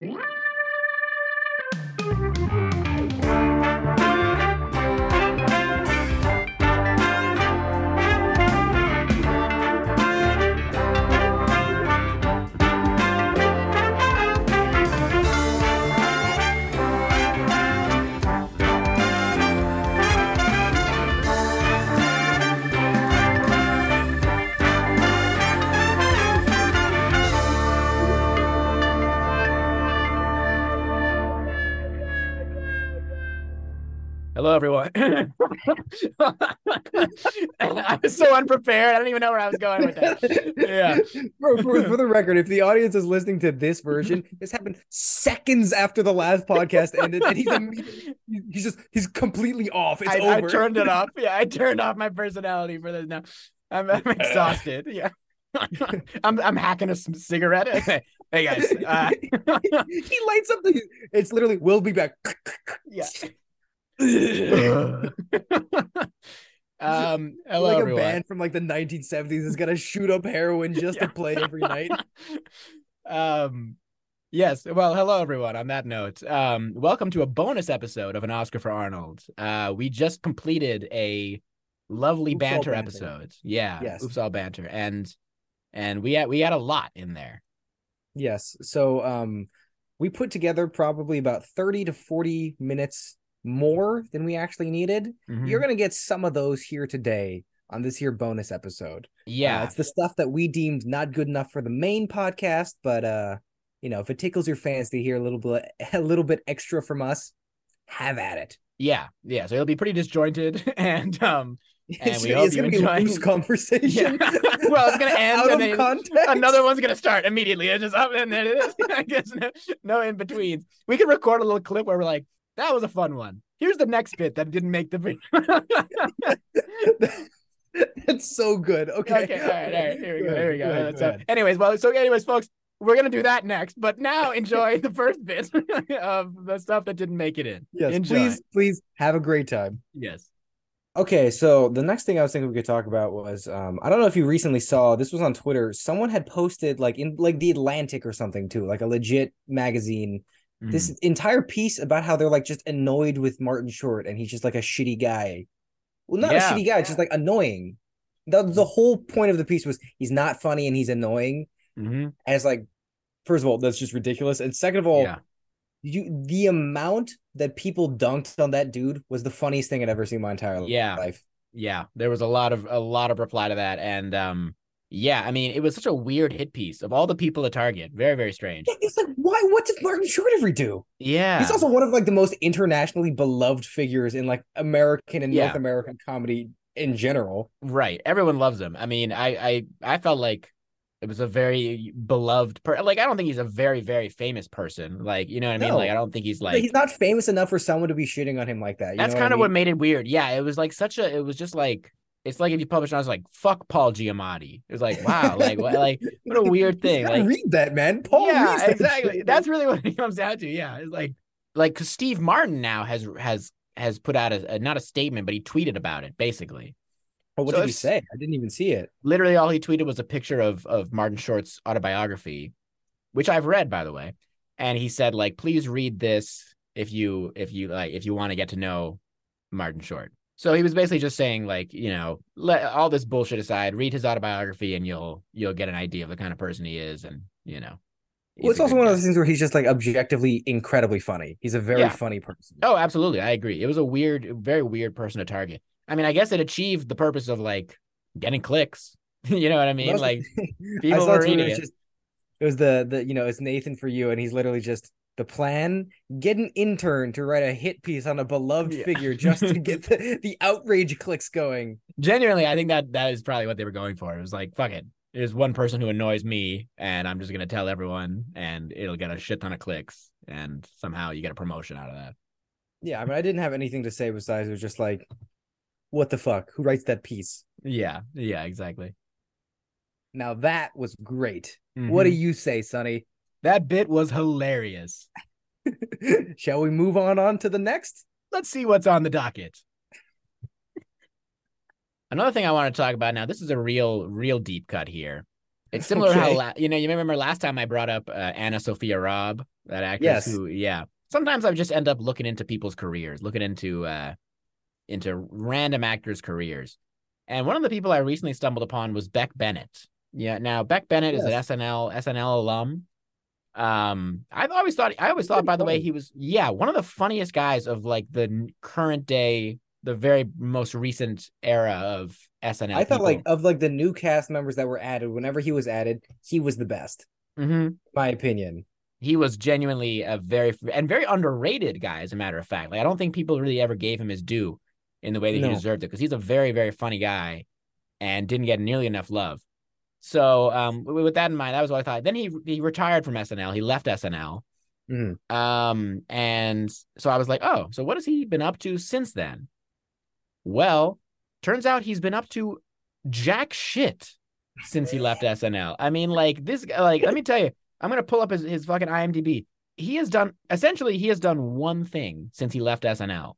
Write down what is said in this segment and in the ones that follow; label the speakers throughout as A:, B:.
A: Yeah. Hello, everyone. I was so unprepared. I don't even know where I was going with that. Yeah.
B: for, for, for the record, if the audience is listening to this version, this happened seconds after the last podcast ended, and he's immediately, he's just he's completely off. It's
A: I, I turned it off. Yeah, I turned off my personality for this now. I'm, I'm exhausted. Yeah. I'm I'm hacking a s- cigarette. hey guys. Uh,
B: he lights up the. It's literally. We'll be back.
A: yeah. um. Hello,
B: like a
A: everyone.
B: band from like the 1970s is gonna shoot up heroin just
A: Yeah.
B: to play every night.
A: um yes well hello everyone on that note um welcome to a bonus episode of an oscar for arnold uh we just completed a lovely
B: Oops,
A: banter,
B: banter.
A: episode yeah
B: Yes.
A: oops all banter and and we had we had a lot in there
B: Yes. So um we put together probably about 30 to 40 minutes more than we actually needed.
A: Mhm.
B: You're gonna get some of those here today on this here bonus episode. Uh,
A: yeah
B: it's the stuff that we deemed not good enough for the main podcast, but uh, you know, if it tickles your fancy to hear a little bit a little bit extra from us, have at it.
A: yeah yeah so it'll be pretty disjointed and um And
B: it's
A: we
B: it's gonna be
A: enjoy-
B: a loose conversation.
A: Yeah. Well, it's gonna end
B: out
A: and then
B: context.
A: another one's gonna start immediately. It's just up and then it is. I guess no, no in betweens. We could record a little clip where we're like, "That was a fun one." Here's the next bit that didn't make the video.
B: That's so good. Okay.
A: okay, all right, all right. Here we go. Here we go.
B: good,
A: so,
B: good.
A: anyways, well, so anyways, folks, we're gonna do that next. But now enjoy the first bit of the stuff that didn't make it in.
B: Yes,
A: enjoy.
B: please, please have a great time.
A: Yes.
B: Okay, so the next thing I was thinking we could talk about was um I don't know if you recently saw this was on Twitter. Someone had posted like in like the Atlantic or something too, like a legit magazine. This
A: Mm.
B: entire piece about how they're like just annoyed with Martin Short and he's just like a shitty guy. Well, not
A: Yeah.
B: a shitty guy, just like annoying. The the whole point of the piece was he's not funny and he's annoying.
A: Mhm.
B: And it's like, first of all, that's just ridiculous. And second of all,
A: Yeah.
B: you the amount that people dunked on that dude was the funniest thing I'd ever seen in my entire
A: Yeah.
B: life.
A: yeah there was a lot of a lot of reply to that and um yeah i mean it was such a weird hit piece of all the people to target very very strange
B: It's like, why? What does Martin Short ever do?
A: yeah
B: He's also one of like the most internationally beloved figures in like American and
A: Yeah.
B: North American comedy in general.
A: right everyone loves him i mean i i i felt like it was a very beloved person. like i don't think he's a very very famous person like you know what i mean
B: No.
A: like i don't think he's
B: Like, he's not famous enough for someone to be shitting on him like that. you
A: that's kind
B: I
A: of what
B: mean?
A: made it weird yeah it was like such a it was just like it's like if you publish and I was like fuck Paul Giamatti. It was like wow, like what like what a weird thing. Like
B: read that, man. Paul
A: yeah,
B: that
A: exactly.
B: shit,
A: That's really what it comes down to. Yeah, it's like like because Steve Martin now has has has put out a, a not a statement, but he tweeted about it basically.
B: Oh, what
A: so
B: did he say? I didn't even see it.
A: Literally, all he tweeted was a picture of of Martin Short's autobiography, which I've read by the way, and he said like, please read this if you if you like if you want to get to know Martin Short. So he was basically just saying like, you know, let all this bullshit aside, read his autobiography, and you'll you'll get an idea of the kind of person he is, and you know.
B: Well, it's also one
A: guy.
B: of those things where he's just like objectively incredibly funny. He's a very
A: Yeah.
B: funny person.
A: Oh, absolutely. I agree. It was a weird, very weird person to target. I mean, I guess it achieved the purpose of like getting clicks. you know what I mean?
B: That's-
A: Like people were reading it.
B: just- it was the the you know it's Nathan for you, and he's literally just the plan: get an intern to write a hit piece on a beloved
A: Yeah.
B: figure just to get the, the outrage clicks going.
A: genuinely, I think that that is probably what they were going for. It was like, fuck it. There's one person who annoys me, and I'm just gonna tell everyone, and it'll get a shit ton of clicks, and somehow you get a promotion out of that.
B: Yeah, I mean, I didn't have anything to say besides it was just like, what the fuck? Who writes that piece?
A: Yeah, yeah, exactly.
B: Now that was great. What do
A: Mhm.
B: you say, Sonny?
A: That bit was hilarious.
B: Shall we move on on to the next?
A: Let's see what's on the docket. Another thing I want to talk about now, this is a real, real deep cut here. It's similar how la- you know you may remember last time I brought up uh, AnnaSophia Robb, that actress
B: Yes.
A: who yeah. Sometimes I just end up looking into people's careers, looking into uh into random actors' careers. And one of the people I recently stumbled upon was Beck Bennett. Yeah, now Beck Bennett is an SNL SNL alum. Um, I've always thought I always thought by the way he was yeah, one of the funniest guys of like the current day, the very most recent era of SNL.
B: I thought like of like the new cast members that were added. Whenever he was added, he was the best,
A: Mhm.
B: my opinion.
A: he was genuinely a very and very underrated guy as a matter of fact like i don't think people really ever gave him his due in the way that
B: No.
A: he deserved it because he's a very very funny guy and didn't get nearly enough love so um with that in mind that was what i thought. Then he he retired from snl he left snl
B: Mhm.
A: um and so i was like oh so what has he been up to since then? Well turns out he's been up to jack shit since he left snl i mean like this guy like let me tell you I'm gonna pull up his, his fucking IMDb. He has done essentially he has done one thing since he left SNL,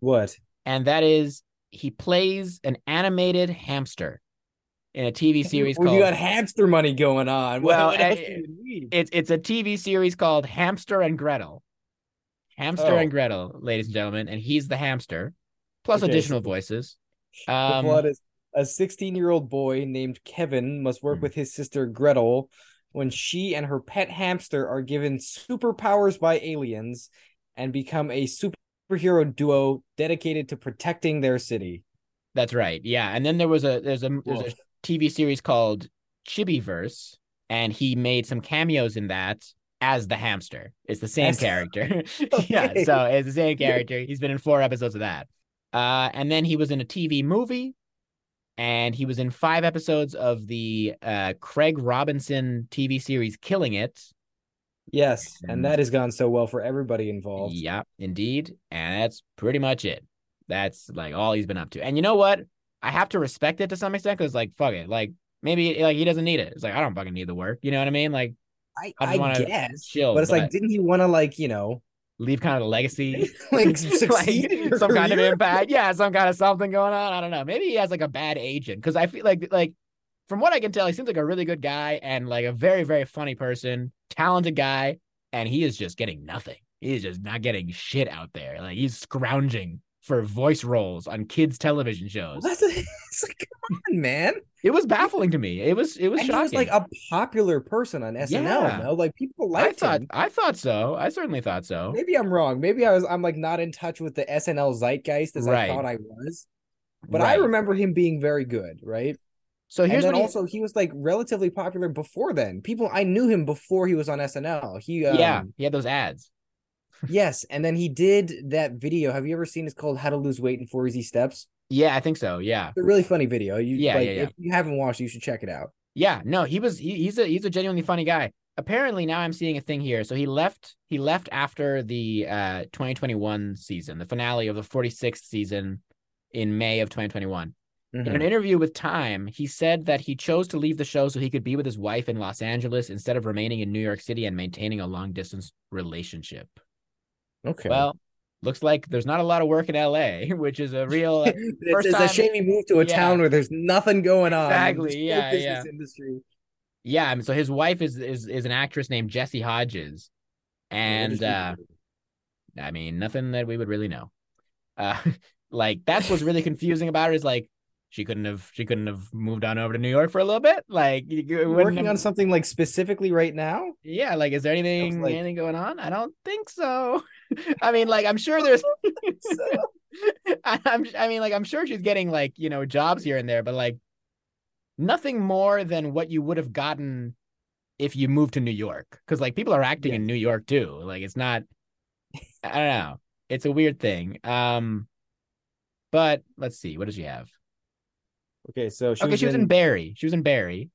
B: What?
A: and that is he plays an animated hamster in a TV series
B: Well,
A: called
B: you got hamster money going on.
A: Well,
B: what else
A: eh,
B: do you need?
A: it's it's a TV series called Hamster and Gretel. Hamster
B: Oh.
A: and Gretel, ladies and gentlemen, and he's the hamster, plus
B: Okay,
A: additional
B: so-
A: voices.
B: The
A: Um,
B: plot is a 16 year old boy named Kevin must work
A: Hmm.
B: with his sister Gretel when she and her pet hamster are given superpowers by aliens and become a superhero duo dedicated to protecting their city.
A: That's right. Yeah, and then there was a there's a there's a. TV series called Chibiverse, and he made some cameos in that as the hamster. It's the same
B: As-
A: character. yeah, so it's the same character. He's been in four episodes of that. Uh, and then he was in a TV movie, and he was in five episodes of the uh, Craig Robinson TV series Killing It.
B: Yes,
A: And-
B: and that has gone so well for everybody involved.
A: Yeah, indeed. And that's pretty much it. That's like all he's been up to. And you know what? I have to respect it to some extent because, like, fuck it. Like, maybe like he doesn't need it. It's like I don't fucking need the work. You know what I mean? Like,
B: I,
A: I
B: I, guess,
A: chill,
B: but it's
A: but-
B: like, didn't he want to like you know
A: leave kind of a legacy,
B: like your
A: some kind of impact. Yeah, some kind of something going on. I don't know. Maybe he has like a bad agent because I feel like like from what I can tell, he seems like a really good guy and like a very very funny person, talented guy, and he is just getting nothing. He is just not getting shit out there. Like he's scrounging for voice roles on kids television shows.
B: That's a, it's like, come on, man.
A: It was baffling to me. It was it was
B: and
A: shocking.
B: he was like a popular person on SNL.
A: Yeah.
B: No, like people
A: I thought
B: him.
A: I thought so. I certainly thought so.
B: Maybe I'm wrong. Maybe I was. I'm like not in touch with the SNL zeitgeist as
A: Right.
B: I thought I was. But I remember him being very good, right?
A: So
B: And
A: here's
B: then
A: what he-
B: also he was like relatively popular before then. People I knew him before he was on SNL. He um,
A: yeah, he had those ads.
B: Yes, and then he did that video. Have you ever seen? It's called How to Lose Weight in Four Easy Steps.
A: Yeah, I think so. Yeah.
B: It's a really funny video. You
A: Yeah,
B: like
A: yeah, yeah.
B: if you haven't watched, it, you should check it out.
A: Yeah, no, he was he, he's a he's a genuinely funny guy. Apparently now I'm seeing a thing here. So he left he left after the uh 2021 season, the finale of the 46th season in May of 2021. In
B: Mhm.
A: an interview with Time, he said that he chose to leave the show so he could be with his wife in Los Angeles instead of remaining in New York City and maintaining a long distance relationship.
B: Okay.
A: Well, looks like there's not a lot of work in LA, which is a real
B: it's,
A: first
B: it's
A: time-
B: a shame he moved to a
A: Yeah.
B: town where there's nothing going on.
A: Exactly, yeah,
B: business
A: yeah.
B: Industry.
A: Yeah, I mean, so his wife is is is an actress named Jessy Hodges, and uh,
B: does he do?
A: I mean, nothing that we would really know. Uh, like that's what's really confusing about her is like she couldn't have she couldn't have moved on over to New York for a little bit. Like you- you
B: You working
A: have-
B: on something like specifically right now?
A: yeah, like is there anything
B: like-
A: anything going on? I don't think so. I mean, like I'm sure there's. I'm I mean, like I'm sure she's getting like you know jobs here and there, but like nothing more than what you would have gotten if you moved to New York. Because like people are acting in New York too. Like it's not. I don't know. It's a weird thing. Um, but let's see. What does she have?
B: Okay, so she
A: okay,
B: was
A: she was in Barry. She was in Barry.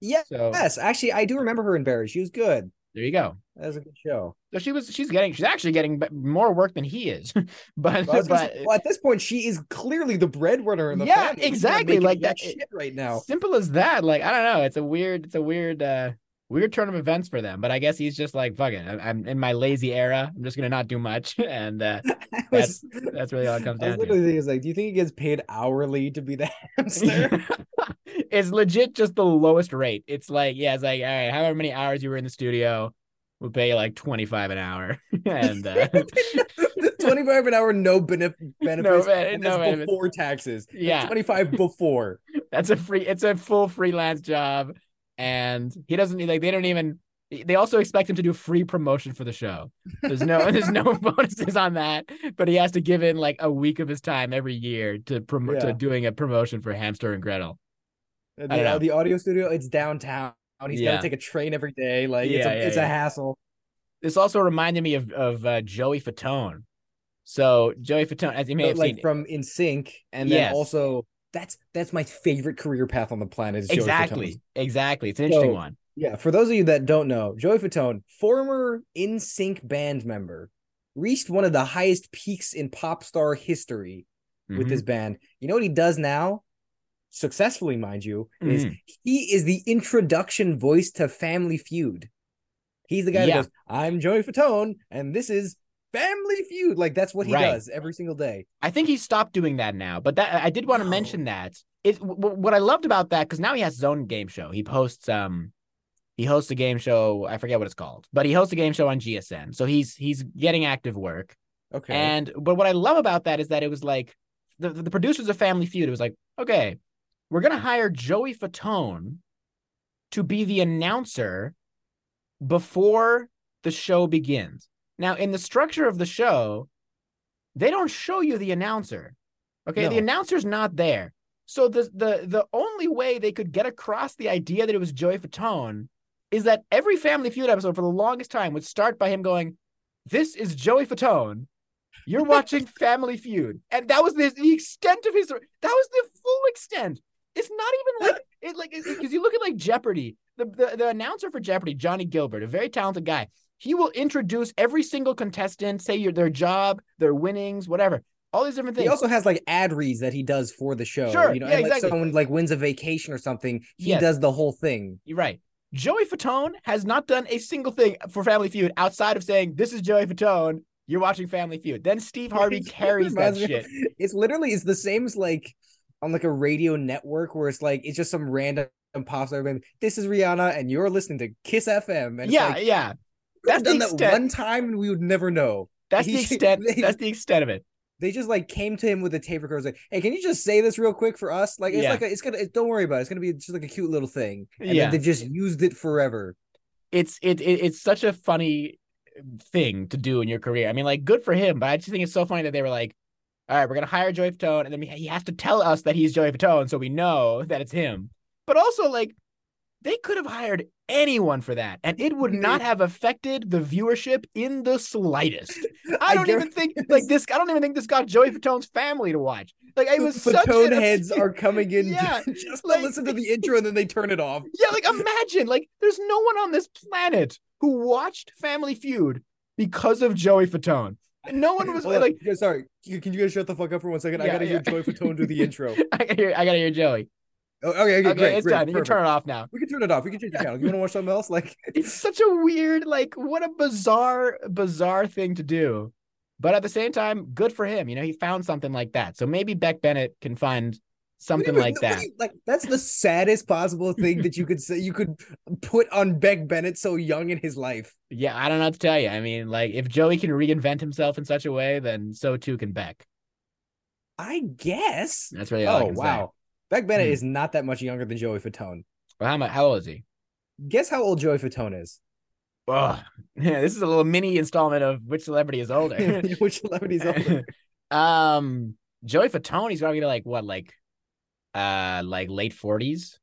B: Yes,
A: So
B: yes. Actually, I do remember her in Barry. She was good.
A: There you go.
B: That was a good show.
A: So she was. She's getting. She's actually getting more work than he is. but
B: Well, I was gonna
A: but
B: say, well, at this point, she is clearly the breadwinner in the
A: Yeah,
B: family.
A: Exactly, like that-
B: shit right now.
A: simple as that. Like I don't know. It's a weird. It's a weird. uh Weird turn of events for them, but I guess he's just like fucking, I'm in my lazy era. I'm just gonna not do much, and uh
B: I
A: That's-
B: was-
A: that's really all it comes
B: was
A: down to.
B: literally like, do you think he gets paid hourly to be the hamster?
A: it's legit just the lowest rate. It's like, yeah, it's like, all right, however many hours you were in the studio, we'll pay you like 25 an hour. and uh,
B: 25 an hour, no benef- benefits.
A: no benefits.
B: before taxes.
A: Yeah.
B: 25 before.
A: that's a free, it's a full freelance job. And he doesn't like, they don't even, they also expect him to do free promotion for the show. There's no, there's no bonuses on that, but he has to give in like a week of his time every year to promote
B: Yeah.
A: to doing a promotion for Hamster and Gretel.
B: The, the audio studio, it's downtown. He's
A: Yeah.
B: got to take a train every day. Like, it's,
A: Yeah,
B: a,
A: yeah,
B: it's a hassle.
A: This also reminded me of of uh, Joey Fatone. So Joey Fatone, as you may have
B: like
A: seen,
B: from NSYNC, and then also that's that's my favorite career path on the planet. Is
A: exactly, exactly. It's an interesting
B: So-
A: one.
B: Yeah, for those of you that don't know, Joey Fatone, former NSYNC band member, reached one of the highest peaks in pop star history with
A: Mhm.
B: this band. You know what he does now? Successfully, mind you, is
A: Mhm.
B: he is the introduction voice to Family Feud. He's the guy
A: Yeah.
B: that goes, "I'm Joey Fatone, and this is Family Feud." Like that's what he
A: Right.
B: does every single day.
A: I think he stopped doing that now, but that I did want to
B: No.
A: mention that. It w- what I loved about that because now he has his own game show. He posts um he hosts a game show. I forget what it's called, but he hosts a game show on GSN. So he's he's getting active work.
B: Okay,
A: And but what I love about that is that it was like the, the producers of Family Feud. It was like, okay, we're gonna hire Joey Fatone to be the announcer before the show begins. Now, in the structure of the show, they don't show you the announcer. Okay, the announcer's not there. So the the the only way they could get across the idea that it was Joey Fatone is that every Family Feud episode for the longest time would start by him going, "This is Joey Fatone. You're watching Family Feud," and that was the, the extent of his. That was the full extent. It's not even like it like because you look at like Jeopardy. The, the the announcer for Jeopardy, Johnny Gilbert, a very talented guy. He will introduce every single contestant, say your their job, their winnings, whatever, all these different things.
B: he also has like ad reads that he does for the show.
A: Sure,
B: you know,
A: yeah,
B: and like
A: exactly.
B: someone like wins a vacation or something, he
A: Yes.
B: does the whole thing.
A: You're right. Joey Fatone has not done a single thing for Family Feud outside of saying, "This is Joey Fatone. You're watching Family Feud." Then Steve Harvey carries that shit.
B: It's literally it's the same as like on like a radio network where it's like it's just some random pop star. This is Rihanna, and you're listening to Kiss FM. And
A: Yeah,
B: like,
A: yeah.
B: That's done that
A: extent.
B: one time, and we would never know.
A: That's the extent.
B: they-
A: That's the extent of it.
B: They just like came to him with a tape recorder, like, "Hey, can you just say this real quick for us? Like, it's
A: Yeah.
B: like a, it's gonna. It, don't worry about it. It's gonna be just like a cute little thing." And
A: Yeah.
B: they just used it forever.
A: It's it, it it's such a funny thing to do in your career. I mean, like, good for him, but I just think it's so funny that they were like, "All right, we're gonna hire Joey Fatone, and then he has to tell us that he's Joey Fatone, so we know that it's him." But also, like, they could have hired anyone for that, and it would not have affected the viewership in the slightest. I
B: I
A: don't even think like this. I don't even think this got Joey Fatone's family to watch. Like, it was such
B: Fatone heads are coming in
A: Yeah,
B: just
A: like-
B: to listen to the intro, and then they turn it off.
A: Yeah, like imagine, like there's no one on this planet who watched Family Feud because of Joey Fatone. No one was
B: on.
A: like,
B: Yeah, sorry. Can you guys shut the fuck up for one second? I gotta hear Joey Fatone do the intro.
A: I gotta hear, I gotta hear Joey.
B: Oh, okay, okay,
A: Okay,
B: great,
A: it's
B: great,
A: done. You can turn it off now.
B: We can turn it off. We can change the channel. You want to watch something else? Like,
A: It's such a weird, like, what a bizarre, bizarre thing to do. But at the same time, good for him. You know, he found something like that. So maybe Beck Bennett can find something
B: what do you-
A: like that.
B: you- like that's the saddest possible thing that you could say. You could put on Beck Bennett so young in his life.
A: Yeah, I don't know what to tell you. I mean, like, if Joey can reinvent himself in such a way, then so too can Beck.
B: I guess.
A: That's really all
B: Oh
A: wow. say.
B: Beck Bennett
A: Hmm.
B: is not that much younger than Joey Fatone.
A: Well, how, mu- how old is he?
B: Guess how old Joey Fatone is?
A: Oh, yeah, this is a little mini installment of which celebrity is older.
B: Which celebrity is older?
A: um, Joey to be like what, like, uh, like late forties.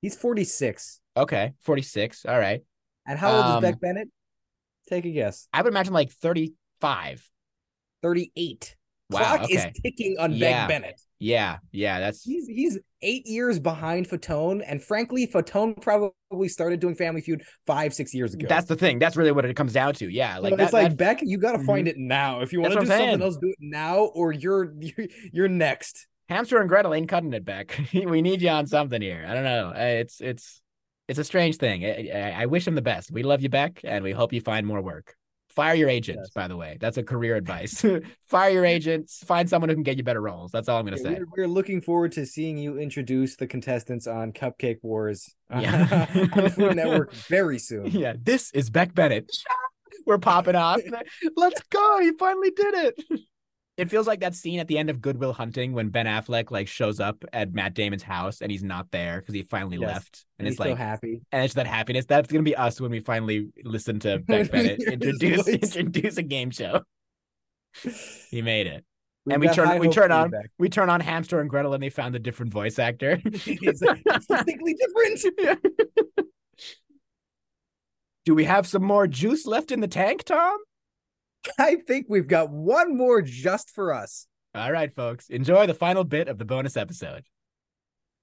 B: He's forty six.
A: Okay, forty six. All right.
B: And how old
A: Um,
B: is Beck Bennett? Take a guess.
A: I would imagine like thirty five.
B: Thirty eight.
A: Wow.
B: Clock is
A: okay.
B: ticking on
A: Yeah.
B: Beck Bennett.
A: Yeah. Yeah. That's
B: He's he's eight years behind Fatone, and frankly, Fatone probably started doing Family Feud five six years ago.
A: that's the thing. That's really what it comes down to. Yeah. Like that,
B: it's like
A: that-
B: Beck, you got to
A: Mhm.
B: find it now. If you want to do something else, do it now, or you're you're, you're next.
A: Hamster and Gretel ain't cutting it back. we need you on something here. I don't know. It's it's it's a strange thing. I, I, I wish him the best. We love you, Beck, and we hope you find more work. Fire your agent,
B: Yes.
A: by the way. That's a career advice. Fire your agents. Find someone who can get you better roles. That's all I'm gonna
B: Yeah,
A: say.
B: We're, we're looking forward to seeing you introduce the contestants on Cupcake Wars uh,
A: Yeah.
B: on Food Network very soon.
A: Yeah, this is Beck Bennett. We're popping off. Let's go. He finally did it. It feels like that scene at the end of Good Will Hunting when Ben Affleck like shows up at Matt Damon's house and he's not there because he finally
B: Yes.
A: left. And
B: And he's
A: it's
B: so
A: like
B: happy.
A: and it's that happiness. That's gonna be us when we finally listen to Beck Bennett introduce introduce a game show. He made it.
B: We've
A: And we turn- we turn on-. We turn on Hamster and Gretel and they found a different voice actor.
B: it's, like, it's distinctly different.
A: Do we have some more juice left in the tank, Tom?
B: I think we've got one more just for us.
A: All right, folks. Enjoy the final bit of the bonus episode.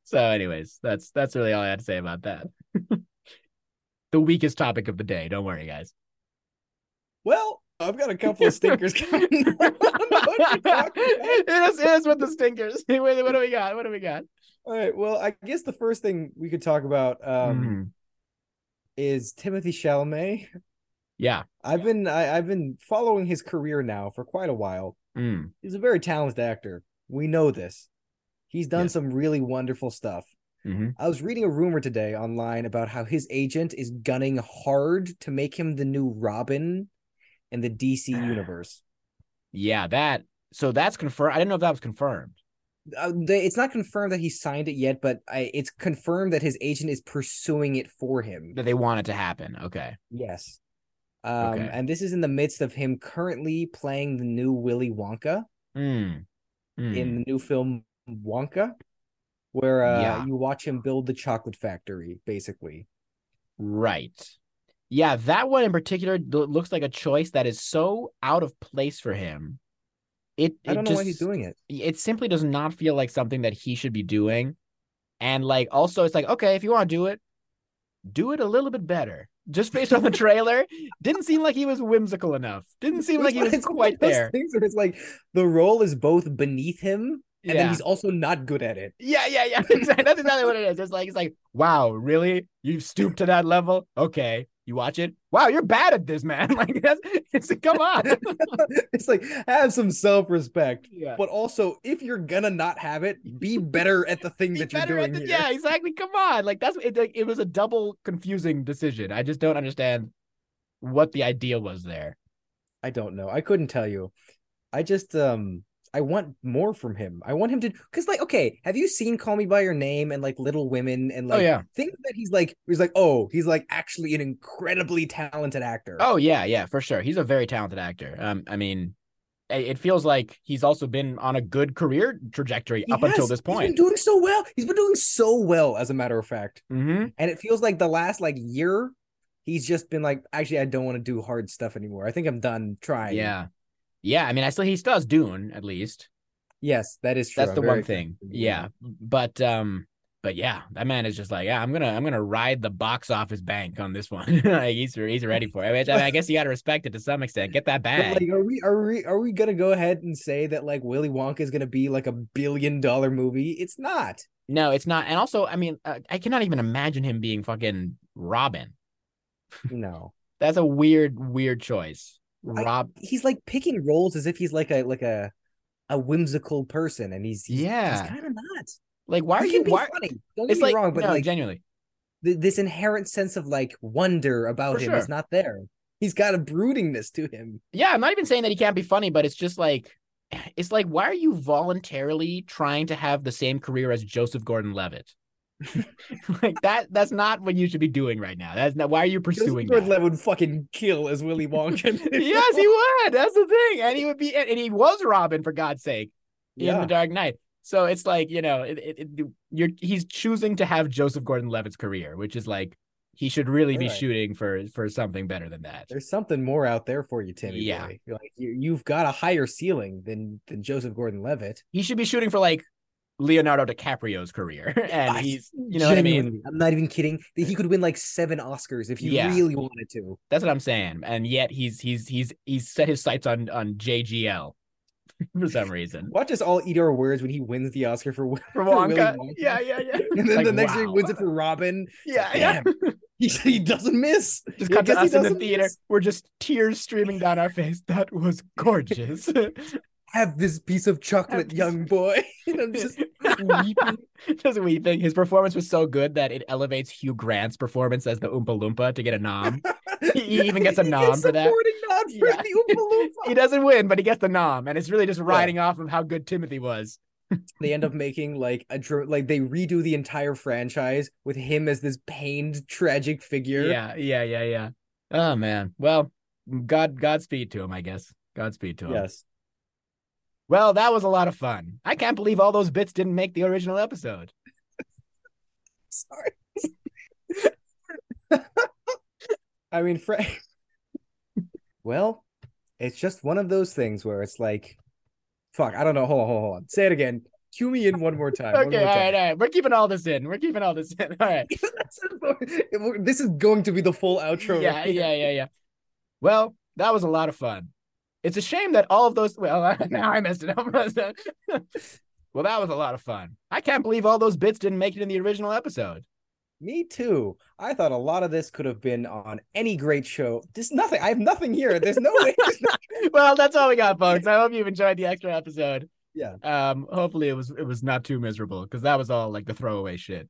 A: So, anyways, that's that's really all I had to say about that. the weakest topic of the day. Don't worry, guys.
B: Well, I've got a couple of stinkers coming. I don't know what to talk about.
A: it, is, it is with the stinkers. Wait, what do we got? What do we got?
B: All right. Well, I guess the first thing we could talk about um,
A: Mhm.
B: is Timothée Chalamet.
A: Yeah.
B: I've been I, I've been following his career now for quite a while.
A: Mm.
B: He's a very talented actor. We know this. He's done
A: Yes.
B: some really wonderful stuff.
A: Mhm.
B: I was reading a rumor today online about how his agent is gunning hard to make him the new Robin in the DC universe.
A: Yeah, that. So that's confirmed. I didn't know if that was confirmed.
B: Uh, they, it's not confirmed that he signed it yet, but I, it's confirmed that his agent is pursuing it for him.
A: That they want it to happen. Okay.
B: Yes. Um,
A: Okay.
B: and this is in the midst of him currently playing the new Willy Wonka
A: Mm. Mm.
B: in the new film Wonka, where uh,
A: Yeah.
B: you watch him build the chocolate factory, basically.
A: Right. Yeah, that one in particular looks like a choice that is so out of place for him. It,
B: I don't know why he's
A: just-
B: doing it.
A: It simply does not feel like something that he should be doing. And like also it's like, okay, if you want to do it, do it a little bit better. Just based on the trailer, didn't seem like he was whimsical enough. Didn't seem like he was
B: It's one of
A: quite there.
B: Things where it's like the role is both beneath him, and then he's also not good at it.
A: Yeah, yeah, yeah. Exactly. That's exactly what it is. It's like it's like, wow, really? You've stooped to that level? Okay. You watch it. Wow, you're bad at this, man. Like that's it's come on.
B: it's like have some self-respect,
A: Yeah.
B: but also if you're gonna not have it, be better at the thing
A: Be
B: that you're doing
A: the- yeah, exactly. Come on. Like that's it like it was a double confusing decision. I just don't understand what the idea was there.
B: I don't know. I couldn't tell you. I just um I want more from him. I want him to because like okay, have you seen Call Me by Your Name and like Little Women and like
A: oh yeah.
B: things that he's like he's like oh he's like actually an incredibly talented actor.
A: Oh yeah, yeah, for sure. He's a very talented actor. Um, I mean, it feels like he's also been on a good career trajectory
B: He
A: up until
B: has.
A: this
B: He's been
A: point.
B: doing so well. He's been doing so well, as a matter of fact.
A: hmm
B: And it feels like the last like year, he's just been like, actually, I don't want to do hard stuff anymore. I think I'm done trying.
A: Yeah. Yeah, I mean, I still he still has Dune at least.
B: Yes, that is true.
A: That's
B: I'm
A: the one thing. Yeah. But um but yeah, that man is just like, yeah, I'm gonna I'm gonna ride the box office bank on this one. like he's he's ready for it. I, mean, I guess you gotta respect it to some extent. Get that
B: But,
A: bag.
B: like, are we are we are we gonna go ahead and say that like Willy Wonka is gonna be like a billion dollar movie? It's not.
A: no, it's not. And also, I mean, uh, I cannot even imagine him being fucking Robin.
B: No,
A: That's a weird, weird choice.
B: I-
A: Rob
B: he's like picking roles as if he's like a like a a whimsical person, and he's, he's
A: Yeah.
B: he's kind of not.
A: like why are
B: he
A: you why
B: funny. Don't get me
A: like
B: wrong, but
A: no,
B: like
A: genuinely.
B: th- this inherent sense of like wonder about
A: For
B: him is not there. He's got a broodingness to him.
A: Yeah, I'm not even saying that he can't be funny, but it's just like it's like why are you voluntarily trying to have the same career as Joseph Gordon-Levitt? like that that's not what you should be doing right now. That's not why are you pursuing that?
B: Gordon-Levitt would fucking kill as Willy Wonka.
A: yes, he would. That's the thing. And he would be and he was Robin for God's sake in
B: Yeah.
A: The Dark Knight. So it's like, you know, it, it, it- you're he's choosing to have Joseph Gordon-Levitt's career, which is like he should really be shooting for for something better than that.
B: There's something more out there for you, Timmy.
A: Yeah.
B: boy. Like you, you've got a higher ceiling than than Joseph Gordon-Levitt.
A: He should be shooting for like Leonardo DiCaprio's career. and he's you know what I mean?
B: Genuinely, I'm not even kidding. He could win like seven Oscars if you
A: Yeah.
B: really wanted to.
A: That's what I'm saying. And yet he's he's he's he's set his sights on on JGL. for some reason.
B: Watch us all eat our words when he wins the Oscar for,
A: For Wonka,
B: Wonka.
A: yeah, yeah, yeah.
B: And then
A: Like,
B: the next year he wins it for Robin.
A: Yeah, yeah.
B: He, he doesn't miss.
A: Just cut to us in the theater.
B: miss.
A: We're just tears streaming down our face. That was gorgeous.
B: Have this piece of chocolate,
A: this-
B: young boy. And I'm just weeping.
A: just weeping. His performance was so good that it elevates Hugh Grant's performance as the Oompa Loompa to get a nom. He even gets a
B: He
A: nom for that.
B: supporting nod for
A: Yeah.
B: the Oompa Loompa.
A: He doesn't win, but he gets the nom, and it's really just riding off of how good Timothée was.
B: they end up making like a like they redo the entire franchise with him as this pained tragic figure
A: Yeah, yeah, yeah, yeah. Oh man. Well, God, Godspeed to him, I guess. Godspeed to him.
B: yes
A: Well, that was a lot of fun. I can't believe all those bits didn't make the original episode.
B: sorry i mean frank well it's just one of those things where it's like fuck i don't know hold on hold on, hold on. say it again cue me in one more time
A: Okay,
B: more
A: all
B: time.
A: right, all right. We're keeping all this in. We're keeping all this in. All right.
B: this is going to be the full outro
A: yeah, yeah, yeah, yeah. Well, that was a lot of fun. It's a shame that all of those. Well, now I messed it up. well, that was a lot of fun. I can't believe all those bits didn't make it in the original episode.
B: Me too. I thought a lot of this could have been on any great show. There's nothing. I have nothing here. There's no way.
A: well, that's all we got, folks. I hope you've enjoyed the extra episode.
B: yeah.
A: Um, hopefully it was it was not too miserable because that was all like the throwaway shit.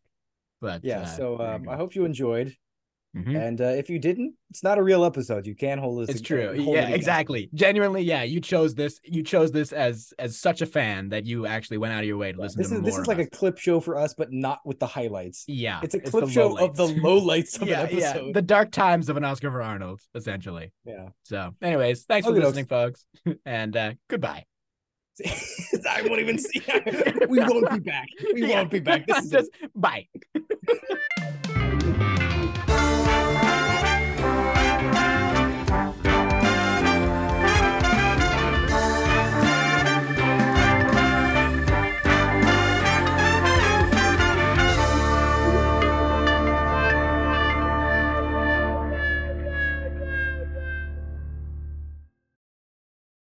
A: But
B: Yeah.
A: uh,
B: so um. I hope you enjoyed.
A: Mhm.
B: And uh, if you didn't, it's not a real episode. You can't hold this.
A: It's true. Yeah,
B: it
A: exactly. Genuinely, yeah. You chose this. You chose this as as such a fan that you actually went out of your way to
B: us.
A: listen
B: This
A: to
B: is
A: more.
B: this is like a clip show for us, but not with the highlights.
A: yeah.
B: It's a clip show of the
A: lowlights.
B: lowlights of
A: yeah,
B: an
A: yeah.
B: episode.
A: The dark times of an Oscar for Arnold, essentially.
B: Yeah.
A: So, anyways, thanks for
B: Okay,
A: listening, folks, and uh, goodbye.
B: I won't even see. we won't be back. We
A: Yeah.
B: won't be back. This is
A: just bye.